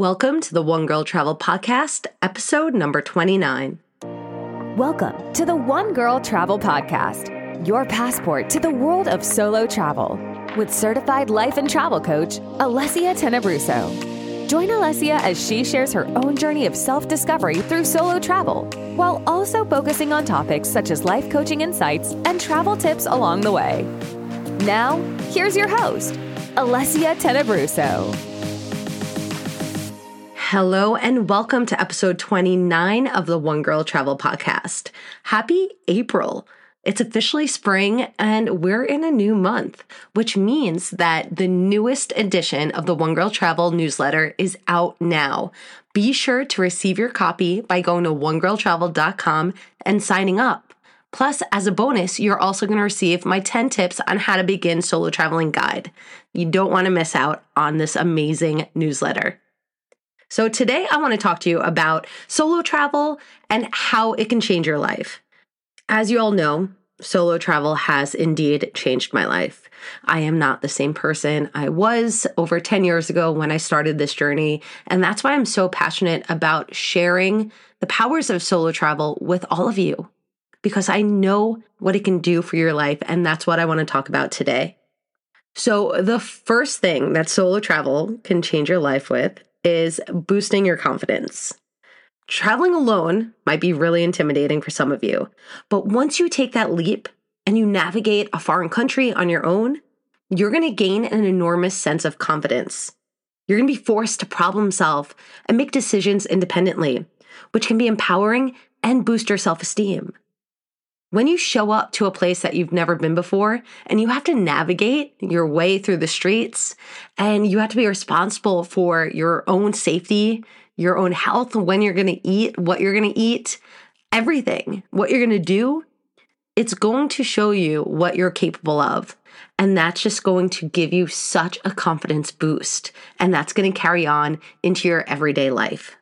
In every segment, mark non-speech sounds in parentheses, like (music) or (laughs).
Welcome to the One Girl Travel Podcast, episode number 29. Welcome to the One Girl Travel Podcast, your passport to the world of solo travel, with certified life and travel coach, Alessia Tenebruso. Join Alessia as she shares her own journey of self discovery through solo travel, while also focusing on topics such as life coaching insights and travel tips along the way. Now, here's your host, Alessia Tenebruso. Hello and welcome to episode 29 of the One Girl Travel Podcast. Happy April. It's officially spring and we're in a new month, which means that the newest edition of the One Girl Travel newsletter is out now. Be sure to receive your copy by going to onegirltravel.com and signing up. Plus, as a bonus, you're also going to receive my 10 tips on how to begin solo traveling guide. You don't want to miss out on this amazing newsletter. So, today I want to talk to you about solo travel and how it can change your life. As you all know, solo travel has indeed changed my life. I am not the same person I was over 10 years ago when I started this journey. And that's why I'm so passionate about sharing the powers of solo travel with all of you, because I know what it can do for your life. And that's what I want to talk about today. So, the first thing that solo travel can change your life with is boosting your confidence. Traveling alone might be really intimidating for some of you, but once you take that leap and you navigate a foreign country on your own, you're going to gain an enormous sense of confidence. You're going to be forced to problem solve and make decisions independently, which can be empowering and boost your self esteem. When you show up to a place that you've never been before and you have to navigate your way through the streets and you have to be responsible for your own safety, your own health, when you're going to eat, what you're going to eat, everything, what you're going to do, it's going to show you what you're capable of. And that's just going to give you such a confidence boost. And that's going to carry on into your everyday life.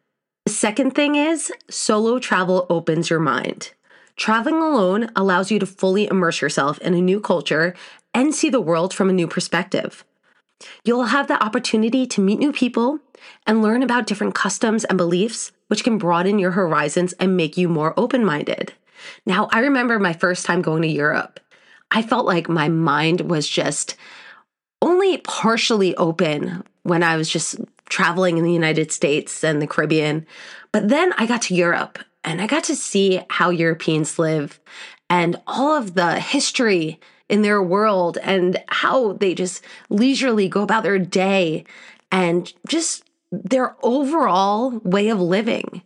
The second thing is solo travel opens your mind. Traveling alone allows you to fully immerse yourself in a new culture and see the world from a new perspective. You'll have the opportunity to meet new people and learn about different customs and beliefs, which can broaden your horizons and make you more open minded. Now, I remember my first time going to Europe. I felt like my mind was just only partially open when I was just traveling in the United States and the Caribbean. But then I got to Europe and I got to see how Europeans live and all of the history in their world and how they just leisurely go about their day and just their overall way of living.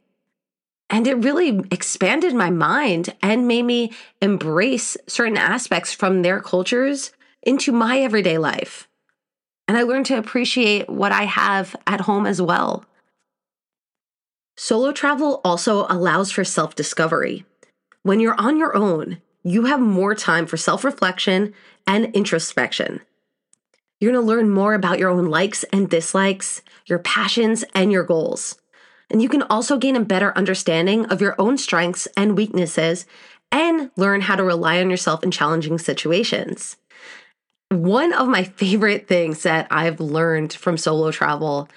And it really expanded my mind and made me embrace certain aspects from their cultures into my everyday life. And I learned to appreciate what I have at home as well. Solo travel also allows for self discovery. When you're on your own, you have more time for self reflection and introspection. You're going to learn more about your own likes and dislikes, your passions, and your goals. And you can also gain a better understanding of your own strengths and weaknesses and learn how to rely on yourself in challenging situations. One of my favorite things that I've learned from solo travel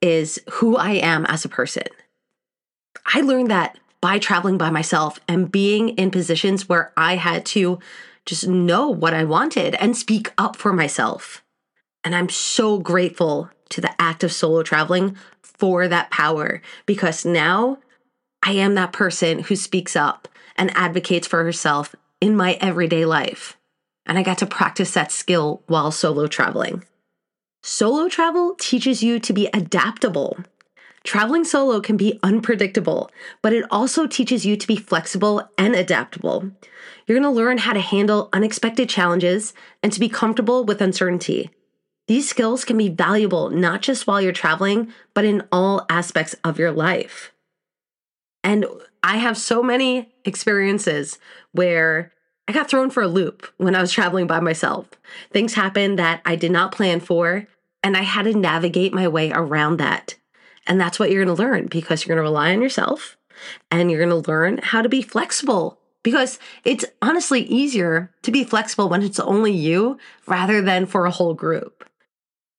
is who I am as a person. I learned that by traveling by myself and being in positions where I had to just know what I wanted and speak up for myself. And I'm so grateful to the act of solo traveling for that power because now I am that person who speaks up and advocates for herself in my everyday life. And I got to practice that skill while solo traveling. Solo travel teaches you to be adaptable Traveling solo can be unpredictable, but it also teaches you to be flexible and adaptable. You're going to learn how to handle unexpected challenges and to be comfortable with uncertainty. These skills can be valuable not just while you're traveling, but in all aspects of your life. And I have so many experiences where I got thrown for a loop when I was traveling by myself. Things happened that I did not plan for, and I had to navigate my way around that. And that's what you're going to learn because you're going to rely on yourself and you're going to learn how to be flexible because it's honestly easier to be flexible when it's only you rather than for a whole group.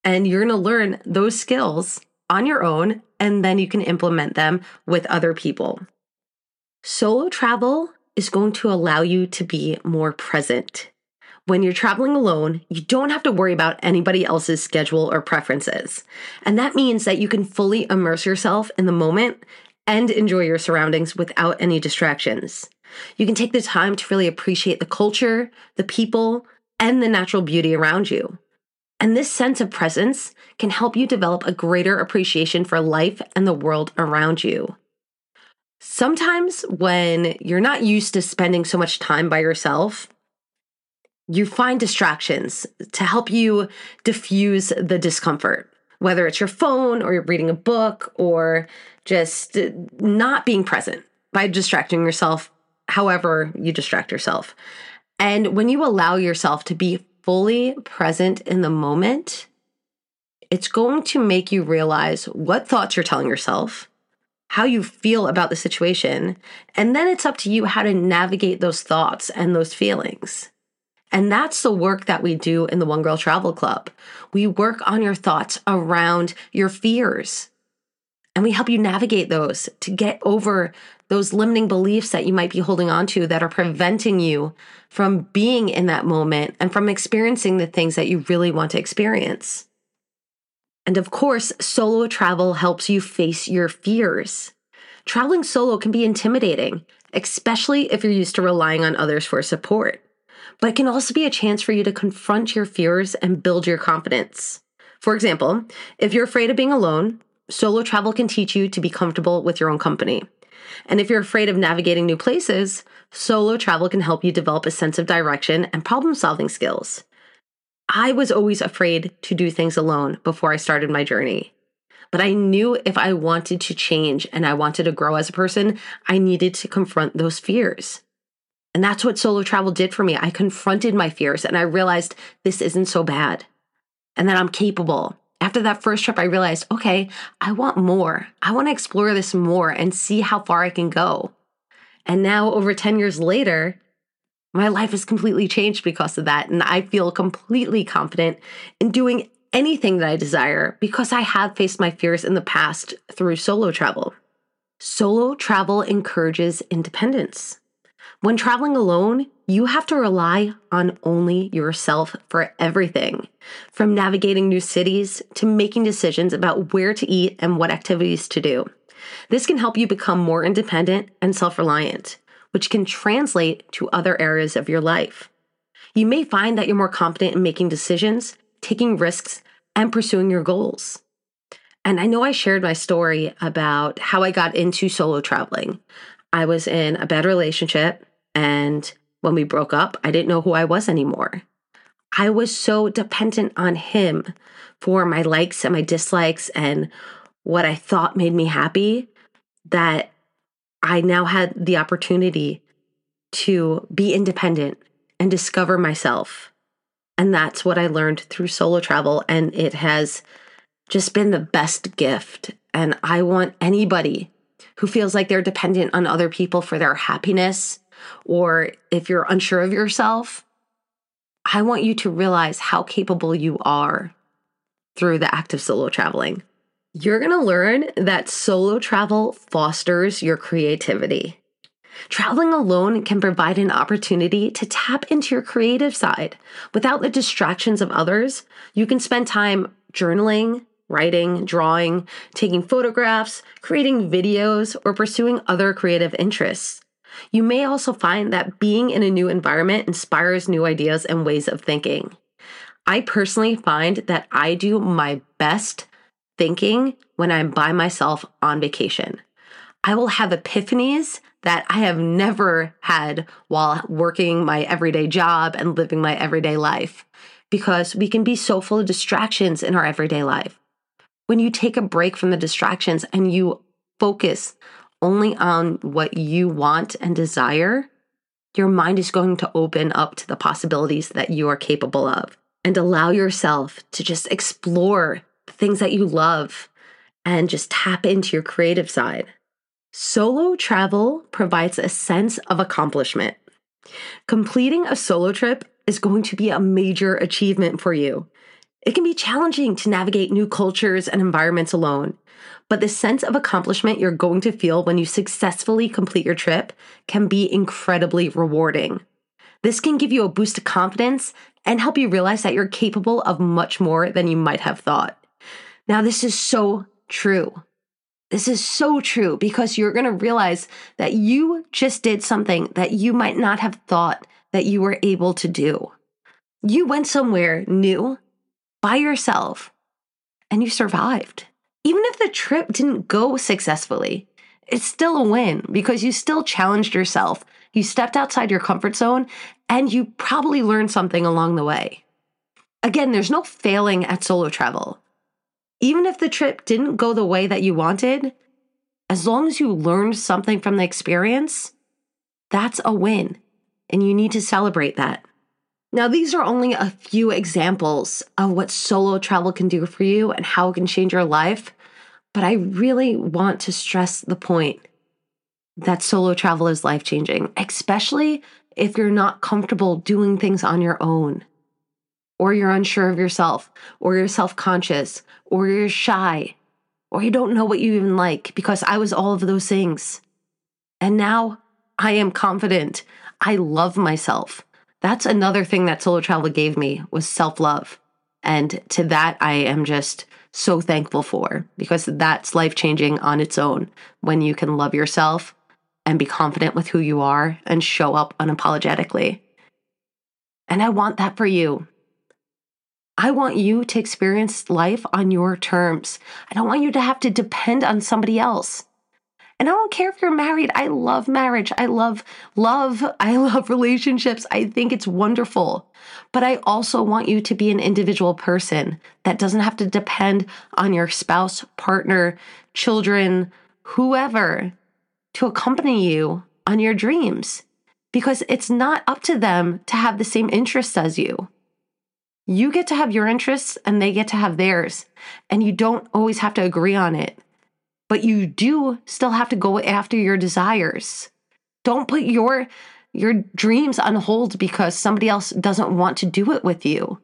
And you're going to learn those skills on your own, and then you can implement them with other people. Solo travel is going to allow you to be more present. When you're traveling alone, you don't have to worry about anybody else's schedule or preferences. And that means that you can fully immerse yourself in the moment and enjoy your surroundings without any distractions. You can take the time to really appreciate the culture, the people, and the natural beauty around you. And this sense of presence can help you develop a greater appreciation for life and the world around you. Sometimes, when you're not used to spending so much time by yourself, you find distractions to help you diffuse the discomfort, whether it's your phone or you're reading a book or just not being present by distracting yourself however you distract yourself. And when you allow yourself to be fully present in the moment, it's going to make you realize what thoughts you're telling yourself, how you feel about the situation, and then it's up to you how to navigate those thoughts and those feelings. And that's the work that we do in the One Girl Travel Club. We work on your thoughts around your fears. And we help you navigate those to get over those limiting beliefs that you might be holding on to that are preventing you from being in that moment and from experiencing the things that you really want to experience. And of course, solo travel helps you face your fears. Traveling solo can be intimidating, especially if you're used to relying on others for support but it can also be a chance for you to confront your fears and build your confidence. For example, if you're afraid of being alone, solo travel can teach you to be comfortable with your own company. And if you're afraid of navigating new places, solo travel can help you develop a sense of direction and problem solving skills. I was always afraid to do things alone before I started my journey. But I knew if I wanted to change and I wanted to grow as a person, I needed to confront those fears. And that's what solo travel did for me. I confronted my fears and I realized this isn't so bad and that I'm capable. After that first trip, I realized, okay, I want more. I want to explore this more and see how far I can go. And now, over 10 years later, my life has completely changed because of that. And I feel completely confident in doing anything that I desire because I have faced my fears in the past through solo travel. Solo travel encourages independence. When traveling alone, you have to rely on only yourself for everything from navigating new cities to making decisions about where to eat and what activities to do. This can help you become more independent and self reliant, which can translate to other areas of your life. You may find that you're more confident in making decisions, taking risks, and pursuing your goals. And I know I shared my story about how I got into solo traveling. I was in a bad relationship. And when we broke up, I didn't know who I was anymore. I was so dependent on him for my likes and my dislikes and what I thought made me happy that I now had the opportunity to be independent and discover myself. And that's what I learned through solo travel. And it has just been the best gift. And I want anybody who feels like they're dependent on other people for their happiness, or if you're unsure of yourself, I want you to realize how capable you are through the act of solo traveling. You're to learn that solo travel fosters your creativity. Traveling alone can provide an opportunity to tap into your creative side. Without the distractions of others, you can spend time journaling, writing, drawing, taking photographs, creating videos, or pursuing other creative interests. You may also find that being in a new environment inspires new ideas and ways of thinking. I personally find that I do my best thinking when I'm by myself on vacation. I will have epiphanies that I have never had while working my everyday job and living my everyday life because we can be so full of distractions in our everyday life when you take a break from the distractions and you focus only on what you want and desire, your mind is going to open up to the possibilities that you are capable of and allow yourself to just explore the things that you love and just tap into your creative side. Solo travel provides a sense of accomplishment. Completing a solo trip is going to be a major achievement for you. It can be challenging to navigate new cultures and environments alone, but the sense of accomplishment you're going to feel when you successfully complete your trip can be incredibly rewarding. This can give you a boost of confidence and help you realize that you're capable of much more than you might have thought. Now, this is so true. This is so true because you're going to realize that you just did something that you might not have thought that you were able to do. You went somewhere new by yourself and you survived. Even if the trip didn't go successfully, it's still a win because you still challenged yourself. You stepped outside your comfort zone and you probably learned something along the way. Again, there's no failing at solo travel. Even if the trip didn't go the way that you wanted, as long as you learned something from the experience, that's a win. And you need to celebrate that. Now, these are only a few examples of what solo travel can do for you and how it can change your life. But I really want to stress the point that solo travel is life changing, especially if you're not comfortable doing things on your own, or you're unsure of yourself, or you're self conscious, or you're shy, or you don't know what you even like, because I was all of those things. And now I am confident. I love myself. That's another thing that solo travel gave me was self-love. And to that I am just so thankful for because that's life-changing on its own when you can love yourself and be confident with who you are and show up unapologetically. And I want that for you. I want you to experience life on your terms. I don't want you to have to depend on somebody else. And I don't care if you're married. I love marriage. I love love. (laughs) I love relationships. I think it's wonderful. But I also want you to be an individual person that doesn't have to depend on your spouse, partner, children, whoever to accompany you on your dreams because it's not up to them to have the same interests as you. You get to have your interests and they get to have theirs, and you don't always have to agree on it. But you do still have to go after your desires. Don't put your your dreams on hold because somebody else doesn't want to do it with you.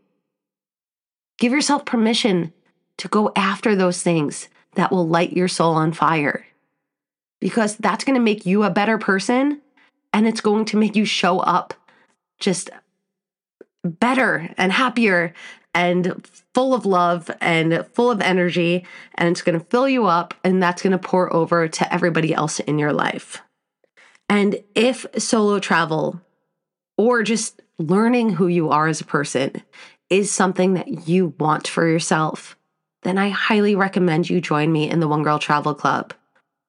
Give yourself permission to go after those things that will light your soul on fire because that's going to make you a better person and it's going to make you show up just better and happier and full of love and full of energy and it's going to fill you up and that's going to pour over to everybody else in your life. And if solo travel or just learning who you are as a person is something that you want for yourself, then I highly recommend you join me in the One Girl Travel Club.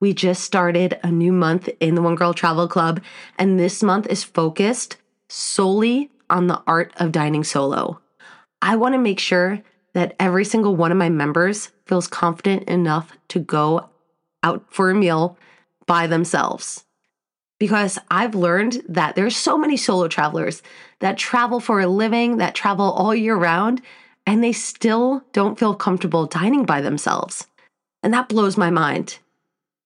We just started a new month in the One Girl Travel Club, and this month is focused solely on the art of dining solo. I want to make sure that every single one of my members feels confident enough to go out for a meal by themselves. Because I've learned that there's so many solo travelers that travel for a living, that travel all year round, and they still don't feel comfortable dining by themselves. And that blows my mind.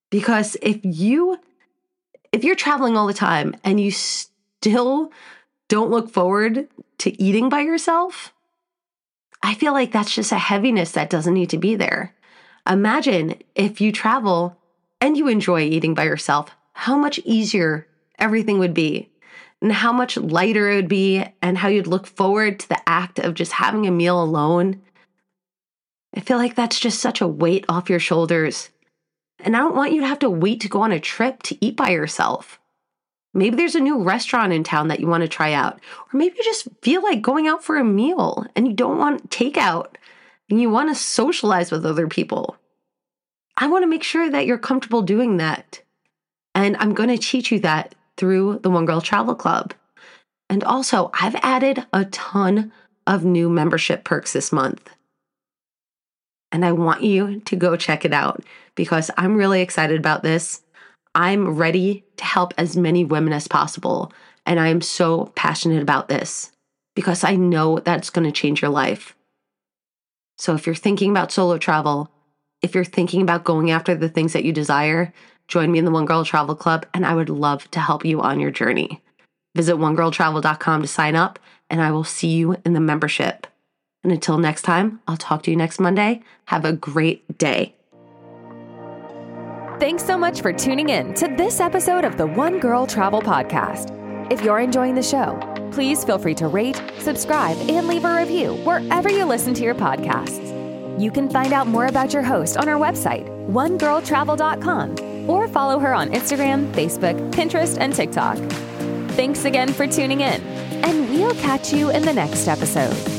Because if you if you're traveling all the time and you still don't look forward to eating by yourself, I feel like that's just a heaviness that doesn't need to be there. Imagine if you travel and you enjoy eating by yourself, how much easier everything would be, and how much lighter it would be, and how you'd look forward to the act of just having a meal alone. I feel like that's just such a weight off your shoulders and I don't want you to have to wait to go on a trip to eat by yourself. Maybe there's a new restaurant in town that you want to try out. Or maybe you just feel like going out for a meal and you don't want takeout and you want to socialize with other people. I want to make sure that you're comfortable doing that. And I'm going to teach you that through the One Girl Travel Club. And also, I've added a ton of new membership perks this month. And I want you to go check it out because I'm really excited about this. I'm ready to help as many women as possible. And I am so passionate about this because I know that's going to change your life. So if you're thinking about solo travel, if you're thinking about going after the things that you desire, join me in the One Girl Travel Club and I would love to help you on your journey. Visit onegirltravel.com to sign up and I will see you in the membership. And until next time, I'll talk to you next Monday. Have a great day. Thanks so much for tuning in to this episode of the One Girl Travel Podcast. If you're enjoying the show, please feel free to rate, subscribe, and leave a review wherever you listen to your podcasts. You can find out more about your host on our website, onegirltravel.com, or follow her on Instagram, Facebook, Pinterest, and TikTok. Thanks again for tuning in, and we'll catch you in the next episode.